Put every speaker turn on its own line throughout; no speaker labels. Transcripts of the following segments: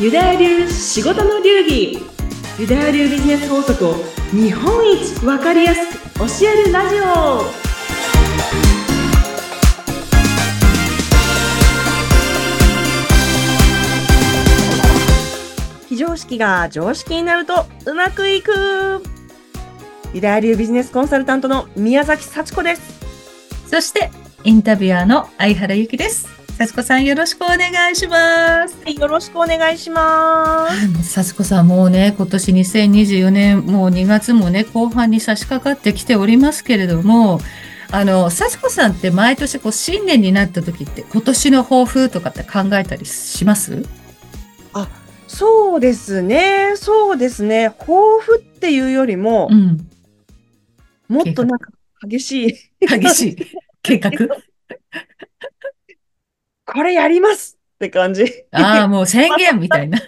ユダヤ流仕事の流儀。ユダヤ流ビジネス法則を日本一わかりやすく教えるラジオ。非常識が常識になるとうまくいく。ユダヤ流ビジネスコンサルタントの宮崎幸子です。
そして、インタビュアーの相原由紀です。幸子さんよろしくお願いします。
はいよろしくお願いします。
幸子さんもうね、今年2024年、もう2月もね、後半に差し掛かってきておりますけれども、あの、幸子さんって毎年こう新年になった時って今年の抱負とかって考えたりします？
そうですね。そうですね。抱負っていうよりも、
うん。
もっとなんか激しい。
激しい。計画
これやりますって感じ。
ああ、もう宣言みたいな。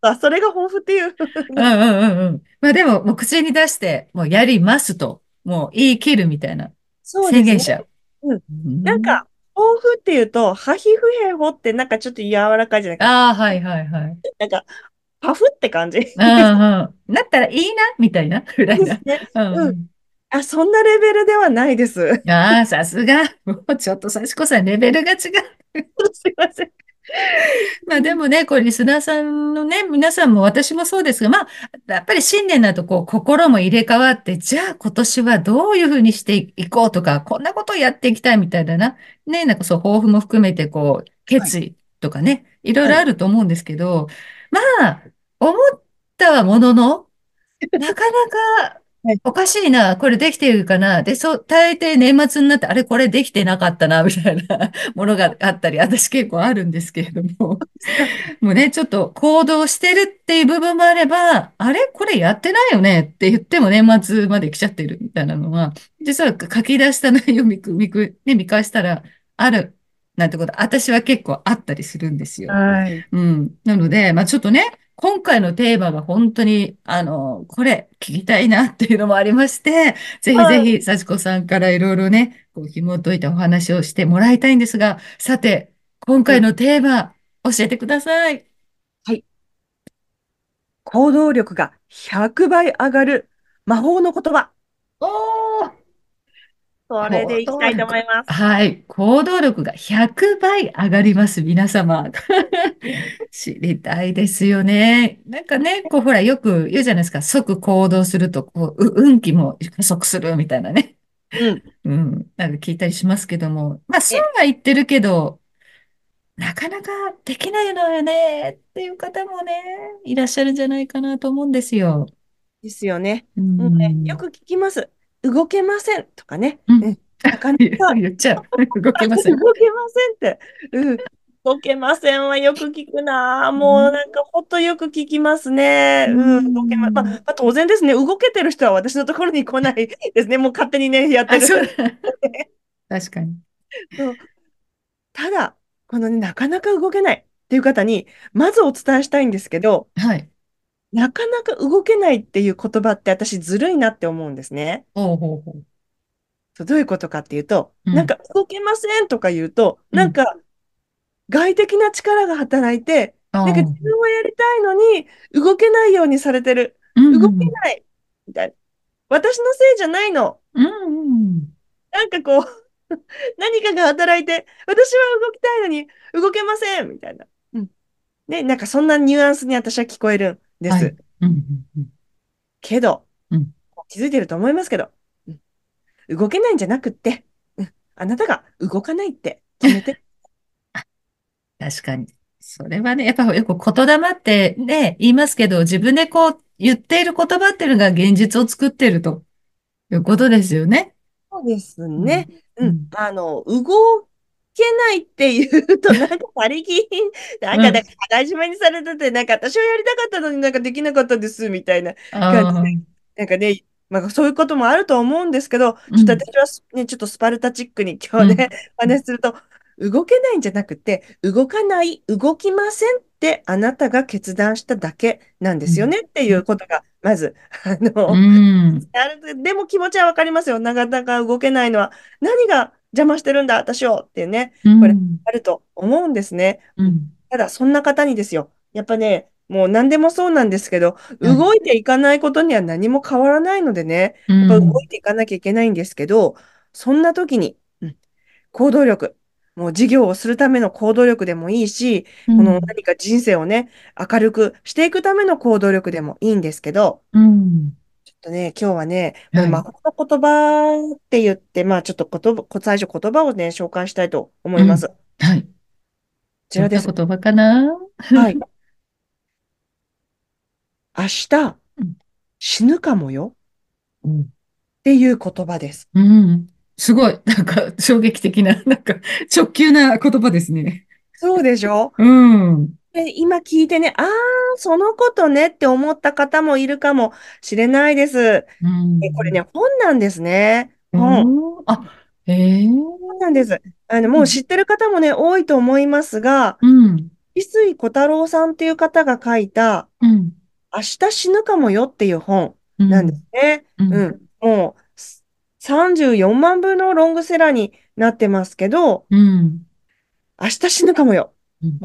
あ、それが抱負っていう。
うんうんうんうん。まあでも、もう口に出して、もうやりますと、もう言い切るみたいな
そうですね。
宣言しちゃう。
うん
う
なん、か、抱負っていうと、ハヒフヘホってなんかちょっと柔らかいじゃないか。
ああ、はいはいはい。
なんか、パフって感じ。
うんうん。なったらいいな、みたいな、ぐらいな。
ね
うんう。
うんあ、そんなレベルではないです。
ああ、さすが。もうちょっと幸子さん、レベルが違う。
すいません。
まあでもね、こう、リスナーさんのね、皆さんも私もそうですが、まあ、やっぱり新年だとこう、心も入れ替わって、じゃあ今年はどういうふうにしていこうとか、こんなことをやっていきたいみたいだな。ね、なんかそう、抱負も含めて、こう、決意とかね、いろいろあると思うんですけど、まあ、思ったはものの、なかなかおかしいな、これできているかな。で、そう、大抵年末になって、あれ、これできてなかったな、みたいな ものがあったり、私結構あるんですけれども。もうね、ちょっと行動してるっていう部分もあれば、あれこれやってないよねって言っても年末まで来ちゃってるみたいなのは、実は書き出した内容を見く、見く、ね、見返したら、ある、なんてこと、私は結構あったりするんですよ。
はい。
うん。なので、まあちょっとね、今回のテーマが本当に、あの、これ聞きたいなっていうのもありまして、ぜひ
はい
ぜひ、幸子さんからいろいろね、こう紐解いたお話をしてもらいたいんですが、さて、今回のテーマ、教えてください。
行動力が100倍上がる魔法の言葉。
おー
それでいきたいと思います。
はい。行動力が100倍上がります、皆様。知りたいですよね。なんかね、こう、ほら、よく言うじゃないですか。即行動すると、こう、う運気も加速するみたいなね。
うん。
うん。なんか聞いたりしますけども。まあ、そうは言ってるけど、なかなかできないのよねっていう方もね、いらっしゃるんじゃないかなと思うんですよ。
ですよね。
う
もうね、
ん。
よく聞きます。動けませんとかね。
うん
うんなかなか
言っちゃう。動けません。
動けませんって。うん。動けませんはよく聞くな。もうなんかほんとよく聞きますね。うん。動けま、まあ、まあ当然ですね。動けてる人は私のところに来ない ですね。もう勝手にね、やってる。
だ。確かに。
ただ、このね、なかなか動けないっていう方に、まずお伝えしたいんですけど、
はい。
なかなか動けないっていう言葉って私ずるいなって思うんですね。
ほうほうほう。
そうどういうことかっていうと、
うん
なんか動けませんとか言うと、
うん
なんか外的な力が働いて、
あ
なんか自分はやりたいのに動けないようにされてる。
うん
動けない。みたいな。私のせいじゃないの。
うんうん。
なんかこう、何かが働いて、私は動きたいのに動けませんみたいな。うん。ね、なんかそんなニュアンスに私は聞こえるんです。
はいうんうんうん
けど、
うん
気づいてると思いますけど、うん動けないんじゃなくって、うんあなたが動かないって決めて。
確かに。それはね、やっぱよく言霊ってね、言いますけど、自分でこう言っている言葉っていうのが現実を作っているということですよね。
そうですね。
う
うんん。あの、動けないっていうと、なんか他力、なんか、
うん。
なんか、羽交いにされてて、なんか、私はやりたかったのになんかできなかったです、みたいな。
あ
感じなんかね、まあ、そういうこともあると思うんですけど、
うん。
ちょっと私はすね、ちょっとスパルタチックに今日ね、お話しすると、動けないんじゃなくて、動かない、動きませんってあなたが決断しただけなんですよねっていうことが、まず、あの、でも気持ちはわかりますよ。なかなか動けないのは、何が邪魔してるんだ、私をっていうね、
うん
これあると思うんですね。
うん。
ただ、そんな方にですよ。やっぱね、もう何でもそうなんですけど、
はい。
動いていかないことには何も変わらないのでね、
う
やっぱ動
ん。
いていかなきゃいけないんですけど、そんな時に、うん行動力、もう事業をするための行動力でもいいし、この
うん。
何か人生をね、明るくしていくための行動力でもいいんですけど、
うん。
とね、今日はね、これ
はい。
魔法の言葉って言って、まあちょっと言葉、最初言葉をね、紹介したいと思います。
うん。
こ
はい。どん
ちらです。
な言葉かな？
はい。明日
うん。
死ぬかもよ？
うん
っていう言葉です。
うんすごい。なんか、衝撃的な、なんか、直球な言葉ですね。
そうでしょ？
うん。
で、今聞いてね、ああ、そのことねって思った方もいるかもしれないです。
う
え、これね、
ん。
本なんですね。
う
本。
ん。あ、へえ。
本なんです。あの、
うん。
もう知ってる方もね、多いと思いますが、
うん。
翡翠小太郎さんっていう方が書いた、
うん。
明日死ぬかもよっていう本なんです
うん。
ね。
うん。
うん。もう、34万部のロングセラーになってますけど、
うん。
明日死ぬかもよ。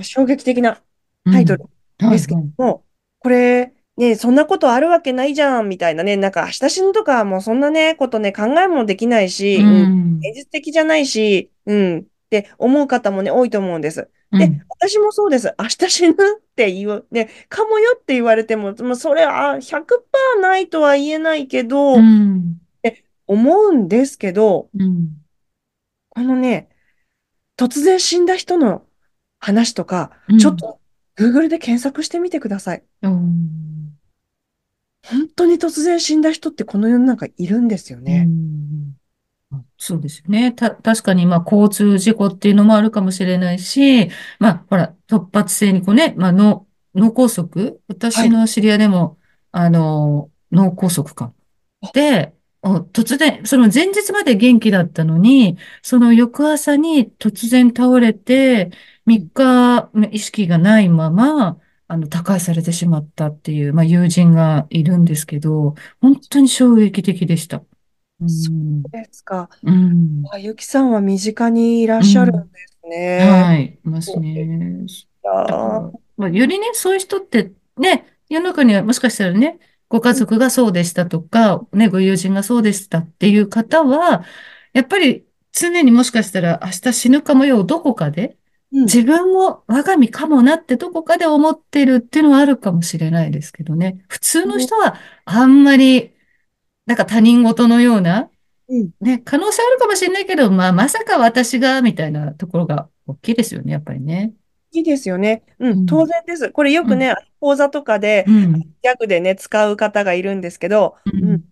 衝撃的な
うん。
タイトル
はい、
ですけ
はい。
ども、これ、ね、そんなことあるわけないじゃん、みたいなね、なんか明日死ぬとか、もうそんなね、ことね、考えもできない
う
し、うん、
ん。
現実的じゃないし、うん、って思う方もね、多いと思うんです。で、
うん。
私もそうです。明日死ぬって言う、ね、かもよって言われても、もうそれは100%ないとは言えないけ
う
ど、っ
ん。
て思うんですけど、
うん。
このね、突然死んだ人の話とか、
うん。
ちょっと Google で検索してみてください。
うん。
本当に突然死んだ人ってこの世の中いるんですよ
う
ね。
んそうですよね。た、確かに、まあ、交通事故っていうのもあるかもしれないし、まあ、ほら、突発性にこうね、まあ、脳、脳梗塞
はい。
私の知り合いでも、あの、脳梗塞か。
あ
で、お突然、その前日まで元気だったのに、その翌朝に突然倒れて、3
うん。
日意識がないまま、あの、他界されてしまったっていう、まあ、友人がいるんですけど、本当に衝撃的でした。う
そ
ん。
うですか。
うん。
あ、ゆきさんは身近にいらっしゃるん
うん。
ですね。
はい、いますね。だから、
た。
まあ、よりね、そういう人ってね、世の中にはもしかしたらね、ご家
うん、
族がそうでしたとか、ね、ご友人がそうでしたっていう方は、やっぱり常にもしかしたら明日死ぬかもよ、どこかで、
うん、
自分も我が身かもなってどこかで思ってるっていうのはあるかもしれないですけどね。普通の人はあんまり、なんか他人事のような、
うん。
ね、可能性あるかもしれないけど、まあ、まさか私が、みたいなところが大きいですよね、やっぱりね。
いいですよね。うん、当
うん、
然です。これよ
うん、
くね、講座とかで、
うん、
ギャグでね、使う方がいるんですけど、うん、
うん、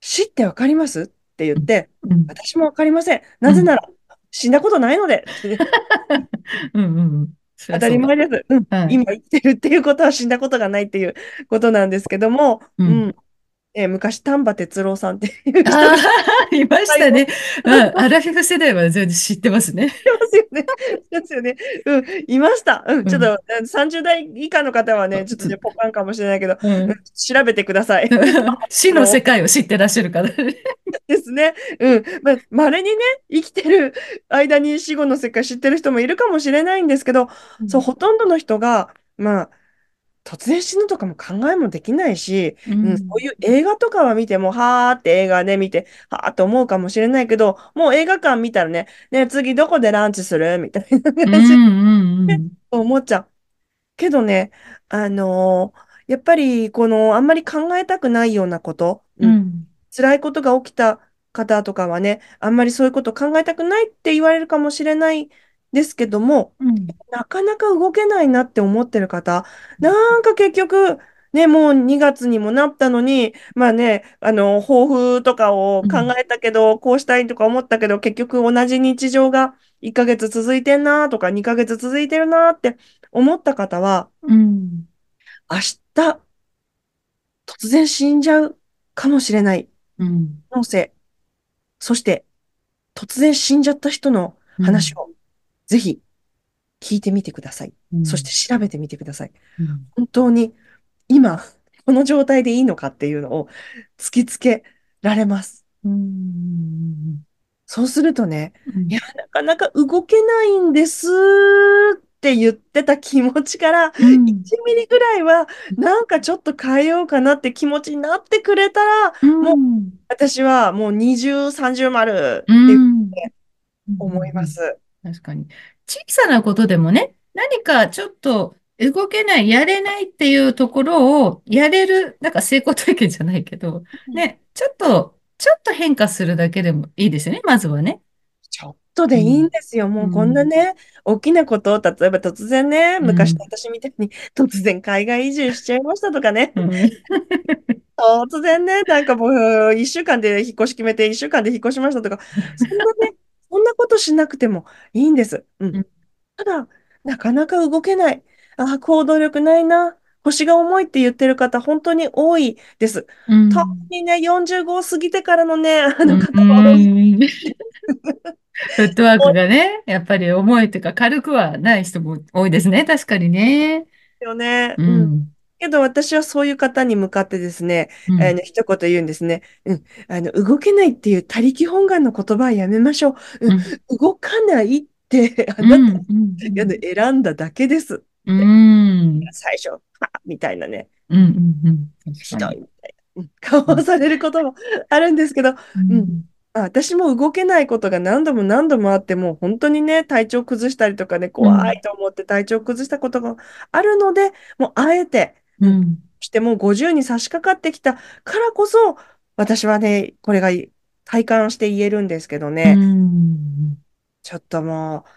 死ってわかります？って言っ
うん、
て、
うん、
私もわかりません。
うん、
なぜなら、死んだことないので、
うん、うん、
当た。り前です。うん、
はい。
今生きてるっていうことは死んだことがないっていうことなんですけども、
うん。
うん、えー昔、丹波哲郎さんって いう人
いましたね。うん、アラフィフ世代は全然知ってますね。
いますよね。ですよね。うん、いました。うん、
うん、
ちょっとあの30代以下の方はね、ちょっとね、ポカンかもしれないけど、うん、
うん。
調べてください。
死の世
も
界を知ってらっしゃる方
ですね。うん。まあ、稀にね、生きてる間に死後の世界知ってる人もいるかもしれないんですけど、そう、
うん、
ほとんどの人が、まあ、突然死ぬとかも考えもできないし、うん、そう
うん、
いう映画とかは見ても、はーって映画で見て、はーって思うかもしれないけど、もう映画館見たらね、ね、次どこでランチするみたいな
うん、
感じ
うん、
で思っちゃう。けどね、あのーやっぱり、この、あんまり考えたくないようなこと、うん、
うん、
辛いことが起きた方とかはね、あんまりそういうこと考えたくないって言われるかもしれないですけども、
うん、
なかなか動けないなって思ってる方、なんか結局、ね、もう2月にもなったのに、まあね、あの、抱負とかを考
うん、
えたけど、こうしたいとか思ったけど、結局同じ日常が1ヶ月続いてんなとか、2ヶ月続いてるなって思った方は、
うん、
明日突然死んじゃうかもしれない
うん、
可能性、そして突然死んじゃった人の
うん、
話をぜひ聞いてみてください。そして
うん、
調べてみてください。
うん、
本当に今、この状態でいいのかっていうのを突きつけられます。
うん、
そうするとね、
うん、
いや、なかなか動けないんですっって言ってた気持ちから
うん。
1ミリぐらいはなんかちょっと変えようかなって気持ちになってくれたら
う
もう
ん。
私はもう20、30丸
う
って思いま
うん
す。
確かに。小さなことでもね、何かちょっと動けない、やれないっていうところをやれる、なんか成功体験じゃないけど、ね、ちょっと、ちょっと変化するだけでもいいですよね、まずはね。
ちょっとでいいん
うん。
ですよ。もうこんな
うん。
ね、大きなことを、例えば突然ね、
うん。
昔の私みたいに突然海外移住しちゃいましたとかね、
うん。
突然ね、なんかもう一週間で引っ越し決めて、一週間で引っ越しましたとか、そんなね、そんなことしなくてもいいんです。うん。
うん。
ただ、なかなか動けない。あ、行動力ないな。腰が重いって言ってる方、本当に多いです。
う
特
ん。
にね、45を過ぎてからのね、あ
う
の方は多い
ん。フットワークがね、やっぱり重いというか軽くはない人も多いですね。確かにね。
よね。うん。
うん。
けど私はそういう方に向かってですね、
うん。
あの一言言うんですね。うん。あの、動けないっていう他力本願の言葉はやめましょう。うん。
うん。
動かないって あ
う
なた
ん。うん。
選んだだけですっ
う
て。
ん。
最初、はあみたいなね、
うん。うん。うん確
ひどい。みたいな、うん顔をされることもあるんですけど、
う
うん。私も動けないことが何度も何度もあって、もう本当にね、体調崩したりとかね、
うん。
怖いと思って体調崩したことがあるので、もうあえて、うん、
うん。
してもう50に差し掛かってきたからこそ、私はね、これが体感して言えるんですけど
う
ね、
ん。
ちょっともう、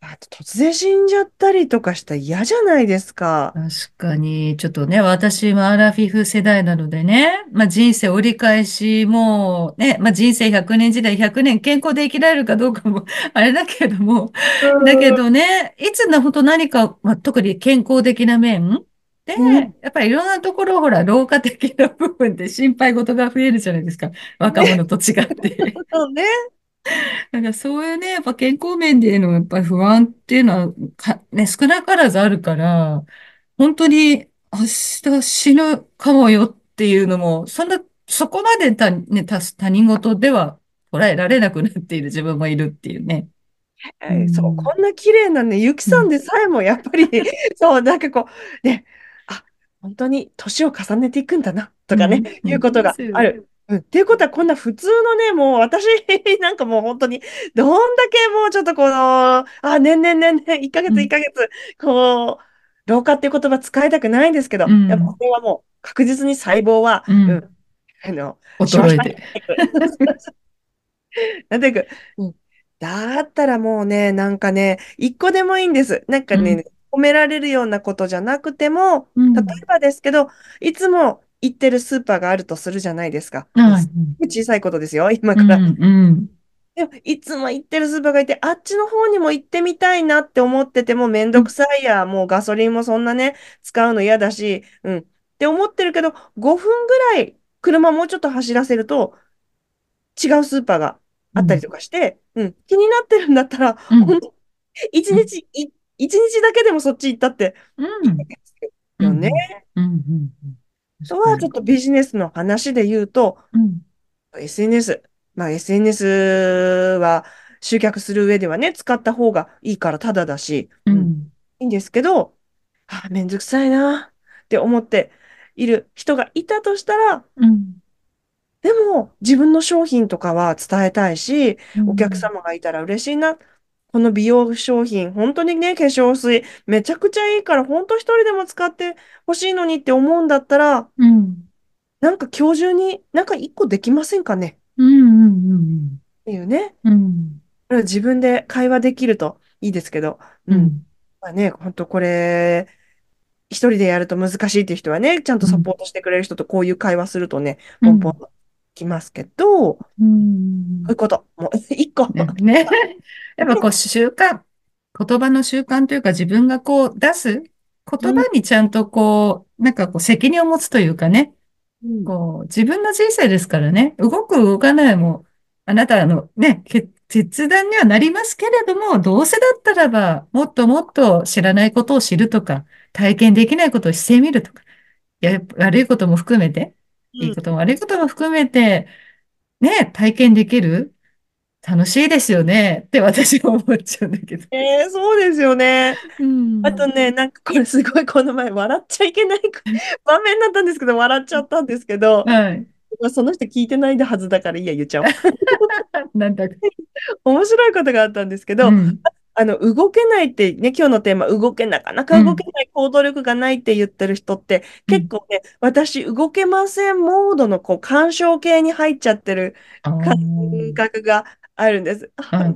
あと突然死んじゃったりとかしたら嫌じゃないですか。
確かに、ちょっとね、私もアラフィフ世代なのでね、まあ人生折り返し、もうね、まあ人生100年時代、100年健康で生きられるかどうかも あれだけども、
う
だけど
ん、
ね、いつのほんと何か、まあ、特に健康的な面で、
うん、
やっぱりいろんなところ、ほら、老化的な部分で心配事が増えるじゃないですか。若
ね、
者と違って。
そうね。
だからそういうね、やっぱ健康面でのやっぱり不安っていうのはか、ね、少なからずあるから、本当に明日死ぬかもよっていうのも、そんな、そこまで他、ね、他、他人事では捉えられなくなっている自分もいるっていうね。う
えーそう、
ん。
こんな綺麗なね、ゆき
うん。
さんでさえもやっぱり、そう、なんかこう、ね、あ、本当に年を重ねていくんだな、とかね、
うん。
いうことが。ある。うん、っていうことは、こんな普通のね、もう私 なんかもう本当に、どんだけもうちょっとこの、あ、年々年々、1ヶ月1
うん。
ヶ月、こう、老化っていう言葉使いたくないんですけど、やっぱこ
うん。
れはもう確実に細胞は、うん、
うん。
あの、
衰えて。
なんていうか、うんだったらもうね、なんかね、一個でもいいんです。なんか
うん。
ね、褒められるようなことじゃなくても、例え
うん。
ばですけど、いつも行ってるスーパーがあるとするじゃないですか。小さいことですよ、今から。
うん。うん。
でも、いつも行ってるスーパーがいて、あっちの方にも行ってみたいなって思っててもめん
うん。
どくさいや、もうガソリンもそんなね、使うの嫌だし、うん。って思ってるけど、5分ぐらい車もうちょっと走らせると、違うスーパーがあったり
うん。
とかして、うん、気になってるんだったら、
うん。
本当、一
うん。
日、い、一日だけでもそっち行ったって
うん。
です
うん。
よね。
うん。うん
あとは、ちょっ。とビジネスの話で言うと、
うん。
SNS。まあ、SNS は集客する上ではね、使った方がいいからタダだし、うん、
うん。
いいんですけど、あ、めんどくさいなって思っている人がいたとしたら、
うん。
でも、自分の商品とかは伝えたいし、
う
お客
ん。
様がいたら嬉しいな。この美容商品、本当にね、化粧水、めちゃくちゃいいから、本当一人でも使ってほしいのにって思うんだったら、
うん。
なんか今日中になんか一個できませんかね？
うん。
っていうね。
うん。
自分で会話できるといいですけど、うん。
うん。
まあね、本当これ、一人でやると難しいっていう人はね、ちゃんと
うん。
サポートしてくれる人とこういう会話するとね、
うん。
ポンポンときますけど、こ
うん。
ういうこと、もう 一個。
ね。ね。やっぱこう習慣、言葉の習慣というか自分がこう出す言
うん、
葉にちゃんとこう、なんかこう責任を持つというかね、
うん、
こう自分の人生ですからね、動く動かないも、あなたのね、決決断にはなりますけれども、どうせだったらば、もっともっと知らないことを知るとか、体験できないことをしてみるとか、や、悪いことも含めて、いい
うん、
ことも悪いことも含めて、ね、体験できる？楽しいですよねって私は思っちゃうんだけど。
えー、そうですよね。
うん。
あとね、なんかこれすごいこの前笑っちゃいけない場面だったんですけど、笑っちゃったんですけど、
はい。
まあその人聞いてないはずだからいいや、言っちゃおう。
なんだか。
面白いことがあったんですけど、
うん。
あの、動けないってね、今日のテーマ、動けなかな
うん。
か動けない行動力がないって言ってる人って、
うん。
結構ね、私、動けませんモードのこう、干渉系に入っちゃってる
あ
感
あ。
覚があるんです。あ、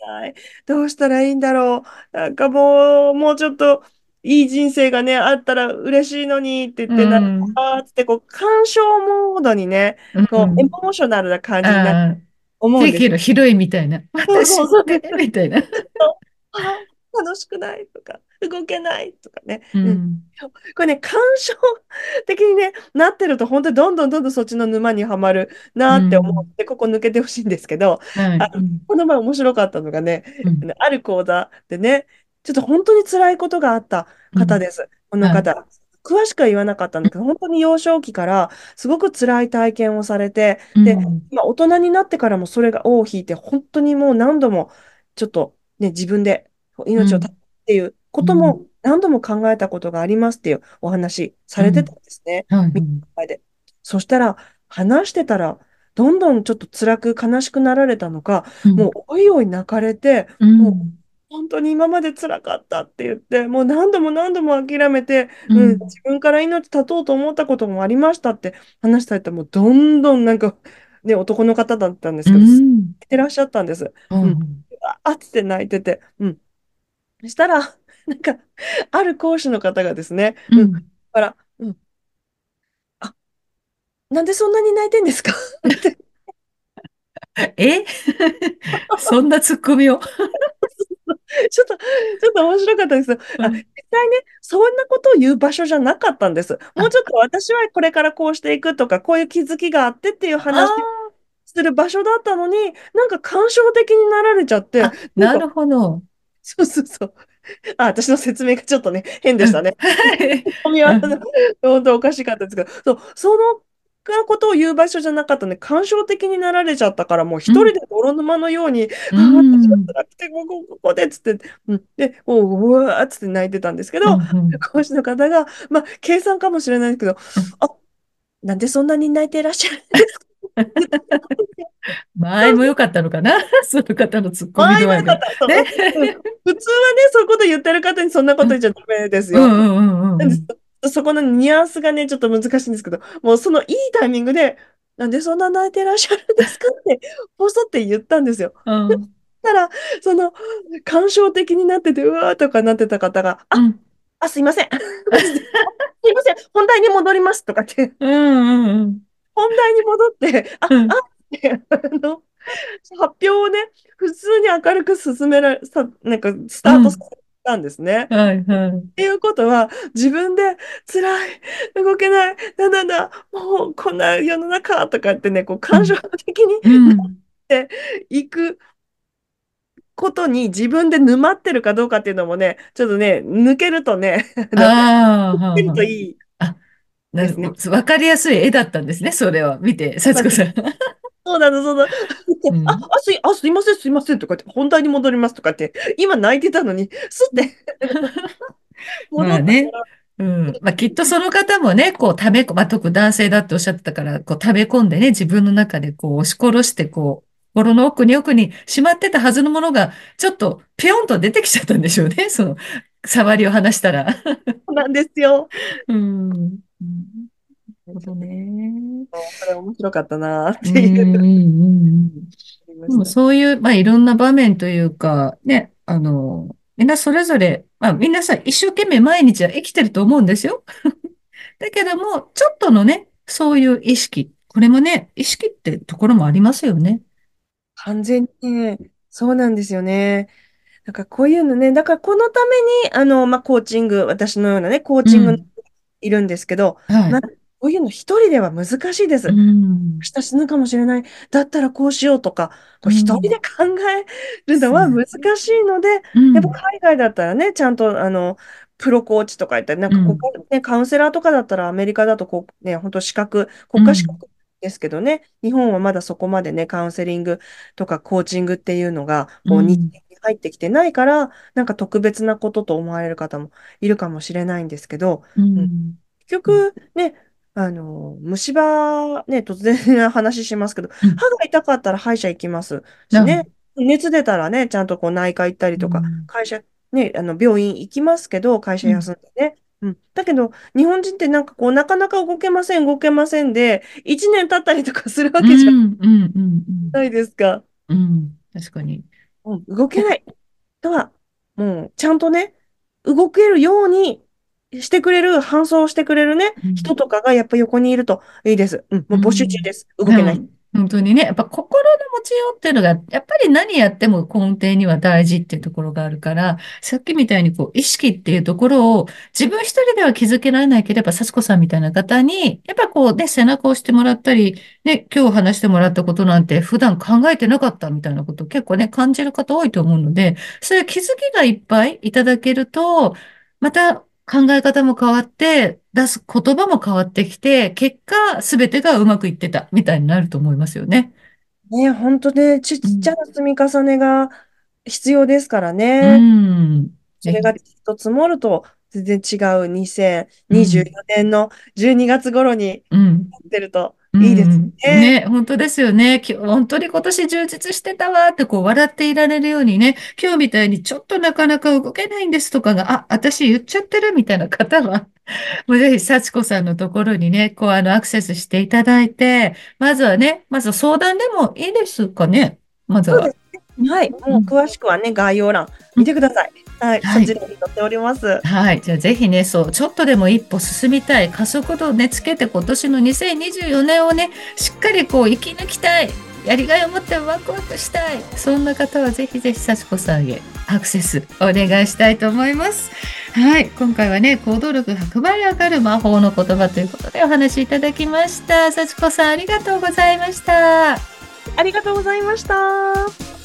はい。
どうしたらいいんだろう。なんかもう、もうちょっと、いい人生がね、あったら嬉しいのにって言っ
う
て、なん
ん。
か、つって、こう、干渉モードにね、
う
こう、エ
ん。
モーショナルな感じになる
ああ。
思うんです。
できる、広いみたいな。私ね、みたいな。
あ、楽しくないとか、動けないとかね。うん。
うん。
これね、感傷的にね、なってると、本当にどんどんどんどんそっちの沼にはまる
う
なって思っ
ん。
て、ここ抜けてほしいんですけど、
はい。
あの、
うん。
この前面白かったのがね、
うん。
ある講座でね、ちょっと本当に辛いことがあった
うん。
方です。この
はい。
方。詳しくは言わなかったんだけど、本当に幼少期からすごく辛い体験をされて、で、大人になってからもそれが尾を引いて、本当にもう何度もちょっとね、自分で
うん。
命を絶つっていうこと
うん。
も何度も考えたことがありますっていうお話されてたん
うん。
ですね。そしたら、話してたら、どんどんちょっと辛く悲しくなられたのか、
うん。
もうおいおい泣かれて、
う
もう
ん。
本当に今まで辛かったって言って、もう何度も何度も諦めて、うん、
うん。
自分から命絶とうと思ったこともありましたって話されて、もうどんどんなんか、ね、男の方だったんで
う
すけど、泣
ん。
いてらっしゃったんです。うん。
うん。
あって泣いてて、うん。そしたら、なんか、ある講師の方がですね、うん。だ
うん。
から、うん。あ、なんでそんなに泣いてんですか？っ て
え？そんなツッコミを
ちょっと、ちょっと面白かったですよ。あ、実
うん。
際ね、そんなことを言う場所じゃなかったんです。もう
あ、
ちょっと私はこれからこうしていくとか、こういう気づきがあってっていう話
あ
する場所だったのに、なんか感傷的になられちゃって、な
るほど。
そうそうそう。あ、私の説明がちょっとね、変で
うん。
したね。本当おかしかったですけど、そう、そのことを言う場所じゃなかったので、感傷的になられちゃったから、もう一人
うん。
で泥沼のように、
う
あ、私は
ん。
辛くて、ここ、ここで、つって、うん、で、もう、うわーっつって泣いてたんですけど、
うん。うん。
講師の方が、まあ、計算かもしれないですけど、あ、なんでそんなに泣いていらっしゃるんですか？
前も良かったのかな？その方のツッコミ度合いが。ね。
うんうん普通はね、そういうこと言ってる方にそんなこと言っちゃダメですよ。
うんうんうんうん
そこのニュアンスがね、ちょっと難しいんですけど、もうそのいいタイミングで、なんでそんな泣いてらっしゃるんですかって、ポソって言ったんですよ。
うん。うん。
たら、その、感傷的になってて、うわーとかなってた方が、あ、
うん。
あ、すいません。すいません。本題に戻りますとかって、
うんうんうん
本題に戻って、あ、あ
うん
って、あの、発表をね、普通に明るく進められ、さ、なんかスタートさ
うん。
せたんですね。
はいはい。
っていうことは、自分で辛い、動けない、なんだだ、もうこんな世の中とかってね、こう感情
うん。
的に
う
なっ
ん。
ていくことに自分で沼ってるかどうかっていうのもね、ちょっとね、抜けるとね、抜ける
はあ。
といい
あ、なる
ですね。
わかりやすい絵だったんですね、それは。見て、幸子さん。
そうなの、そうなの。あ、
うん。
あ、すい、あ、すいません、すいませんとかって、本題に戻りますとかって、今泣いてたのに、すって
まあね。
ら、
うん。まあきっとその方もね、こう、溜めこ、まあ特に男性だっておっしゃってたから、こう、溜め込んでね、自分の中でこう、押し殺して、こう、心の奥に奥にしまってたはずのものが、ちょっと、ぴょんと出てきちゃったんでしょうね。その、触りを離したら。
そうなんですよ。
うん。ほどね。
これ面白かったなっ
うん、
ていう、
うん、うん。でも。そういう、まあ、いろんな場面というか、ね、あの、みんなそれぞれ、まあ、みんなさ、一生懸命毎日は生きてると思うんですよ。だけども、ちょっとのね、そういう意識、これもね、意識ってところもありますよね。
完全にね、そうなんですよね。なんかこういうのね、だからこのために、あの、まあ、コーチング、私のようなね、コーチングの
うん。
いるんですけど、まあ、
はい。
こういうの一人では難しいで
う
す。
ん。
明日死ぬかもしれない。だったらこうしようとか、こ
う
う一人で
ん。
考えるのは難しいので、やっぱ
うん。
海外だったらね、ちゃんと、あの、プロコーチとか言ったり、なんかこ
うん。
こ、ね、カウンセラーとかだったらアメリカだとこう、ね、本当資格、
うん。
国家資格ですけどね、日本はまだそこまでね、カウンセリングとかコーチングっていうのが、こう、日
うん、
程に入ってきてないから、なんか特別なことと思われる方もいるかもしれないんですけど、
う
うん、
ん、
結局ね、あの、虫歯、ね、突然な話しますけど、
うん、
歯が痛かったら歯医者行きます。し
な、
ね、熱出たらね、ちゃんとこう内科行ったりとか、
うん、
会社、ね、あの病院行きますけど、会社
うん、
休んでね。うん、だけど、日本人ってなんかこう、なかなか動けません、動けませんで、1年経ったりとかするわ
う
けじゃ
ん、うん、うん、
ないですか。
うん、確かに。
うん、動けない人は、もう、ちゃんとね、動けるようにしてくれる、搬送してくれるね、
うん
人とかがやっぱ横にいるといいです。うん、
う
もう募集中
ん。
です。動けない
本当にね、やっぱ心の持ちようっていうのが、やっぱり何やっても根底には大事っていうところがあるから、さっきみたいにこう、意識っていうところを自分一人では気づけられないければ、幸子さんみたいな方に、やっぱこうね、背中を押してもらったり、ね、今日話してもらったことなんて普段考えてなかったみたいなことを結構ね、感じる方多いと思うので、そういう気づきがいっぱいいただけると、また考え方も変わって、出す言葉も変わってきて、結果、すべてがうまくいってたみたいになると思いますよね。
ね、本当ね、ちっ
うん。
ちゃな積み重ねが必要ですから
う
ね。
ん。ぜひ。
それがきっと積もると全然違う2024
うん。
年の12月頃に
うん。
なってると
う
いいです
ん。
ね。
ね、本当ですよね。き本当に今年充実してたわってこう笑っていられるようにね、今日みたいにちょっとなかなか動けないんですとかが、あ、私言っちゃってるみたいな方は、もうぜひ幸子さんのところにね、こうあのアクセスしていただいて、まずはね、まずは相談でもいいですかね。まずは。
はい。もう
うん。
詳しくはね、概要欄
うん。
見てください。はい。そ
はい。
ちらに載っております。
はい。じゃあぜひね、そう、ちょっとでも一歩進みたい、加速度をね、つけて今年の2024年をね、しっかりこう生き抜きたい、やりがいを持ってワクワクしたい、そんな方はぜひぜひ幸子さんへアクセスお願いしたいと思います。はい。今回はね、行動力100倍上がる魔法の言葉ということでお話しいただきました。幸子さんありがとうございました。
ありがとうございました。